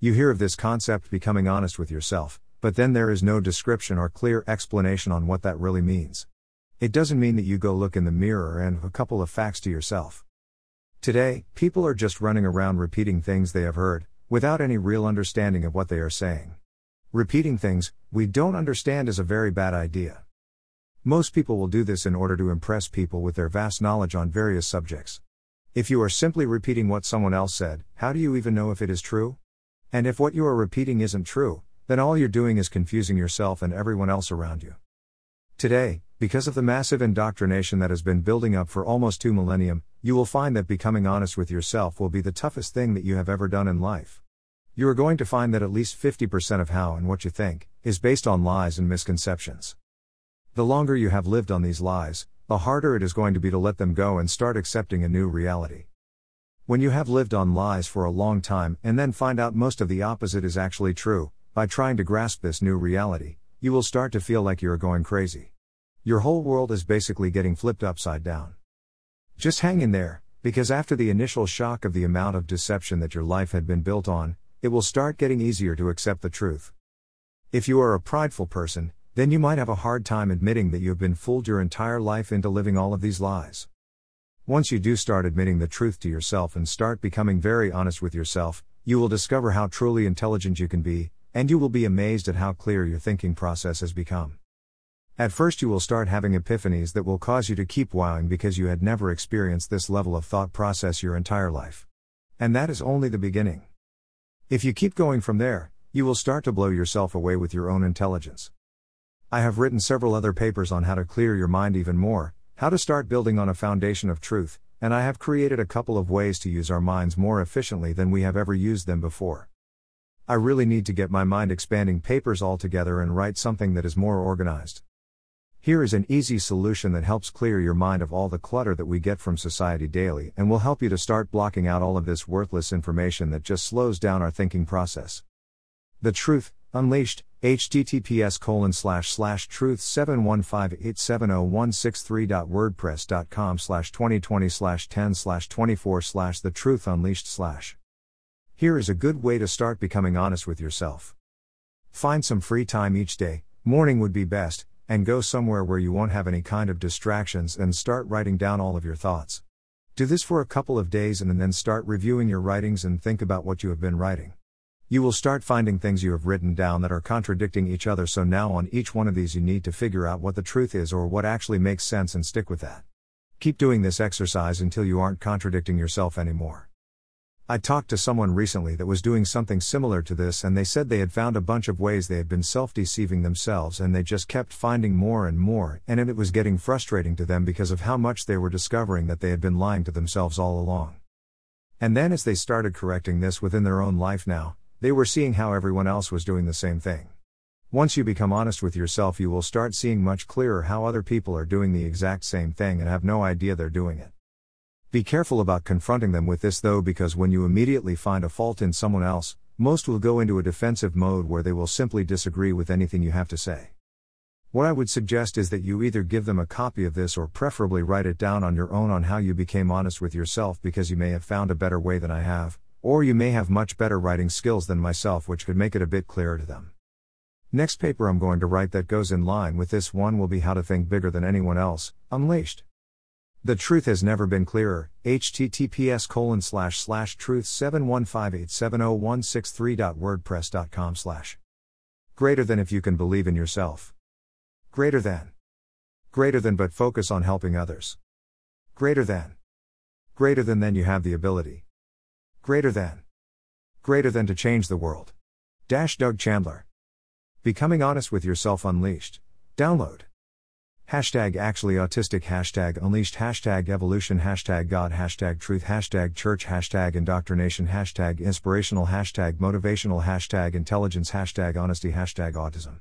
You hear of this concept becoming honest with yourself, but then there is no description or clear explanation on what that really means. It doesn't mean that you go look in the mirror and a couple of facts to yourself. Today, people are just running around repeating things they have heard, without any real understanding of what they are saying. Repeating things we don't understand is a very bad idea. Most people will do this in order to impress people with their vast knowledge on various subjects. If you are simply repeating what someone else said, how do you even know if it is true? And if what you are repeating isn't true, then all you're doing is confusing yourself and everyone else around you. Today, because of the massive indoctrination that has been building up for almost two millennium, you will find that becoming honest with yourself will be the toughest thing that you have ever done in life. You are going to find that at least 50% of how and what you think is based on lies and misconceptions. The longer you have lived on these lies, the harder it is going to be to let them go and start accepting a new reality. When you have lived on lies for a long time and then find out most of the opposite is actually true, by trying to grasp this new reality, you will start to feel like you are going crazy. Your whole world is basically getting flipped upside down. Just hang in there, because after the initial shock of the amount of deception that your life had been built on, it will start getting easier to accept the truth. If you are a prideful person, then you might have a hard time admitting that you have been fooled your entire life into living all of these lies. Once you do start admitting the truth to yourself and start becoming very honest with yourself, you will discover how truly intelligent you can be, and you will be amazed at how clear your thinking process has become. At first, you will start having epiphanies that will cause you to keep wowing because you had never experienced this level of thought process your entire life. And that is only the beginning. If you keep going from there, you will start to blow yourself away with your own intelligence. I have written several other papers on how to clear your mind even more, how to start building on a foundation of truth, and I have created a couple of ways to use our minds more efficiently than we have ever used them before. I really need to get my mind expanding papers all together and write something that is more organized. Here is an easy solution that helps clear your mind of all the clutter that we get from society daily and will help you to start blocking out all of this worthless information that just slows down our thinking process. The Truth, Unleashed, https oh colon slash slash truth 715870163.wordpress.com slash 2020 slash 10 slash 24 slash the truth unleashed slash. Here is a good way to start becoming honest with yourself. Find some free time each day, morning would be best, and go somewhere where you won't have any kind of distractions and start writing down all of your thoughts. Do this for a couple of days and then start reviewing your writings and think about what you have been writing. You will start finding things you have written down that are contradicting each other, so now on each one of these you need to figure out what the truth is or what actually makes sense and stick with that. Keep doing this exercise until you aren't contradicting yourself anymore. I talked to someone recently that was doing something similar to this, and they said they had found a bunch of ways they had been self deceiving themselves, and they just kept finding more and more, and it was getting frustrating to them because of how much they were discovering that they had been lying to themselves all along. And then, as they started correcting this within their own life now, they were seeing how everyone else was doing the same thing. Once you become honest with yourself, you will start seeing much clearer how other people are doing the exact same thing and have no idea they're doing it. Be careful about confronting them with this though, because when you immediately find a fault in someone else, most will go into a defensive mode where they will simply disagree with anything you have to say. What I would suggest is that you either give them a copy of this or preferably write it down on your own on how you became honest with yourself because you may have found a better way than I have, or you may have much better writing skills than myself, which could make it a bit clearer to them. Next paper I'm going to write that goes in line with this one will be How to Think Bigger Than Anyone Else, Unleashed. The truth has never been clearer. https colon slash slash truth 715870163.wordpress.com slash. Greater than if you can believe in yourself. Greater than. Greater than but focus on helping others. Greater than. Greater than then you have the ability. Greater than. Greater than to change the world. Dash Doug Chandler. Becoming honest with yourself unleashed. Download. Hashtag actually autistic, hashtag unleashed, hashtag evolution, hashtag God, hashtag truth, hashtag church, hashtag indoctrination, hashtag inspirational, hashtag motivational, hashtag intelligence, hashtag honesty, hashtag autism.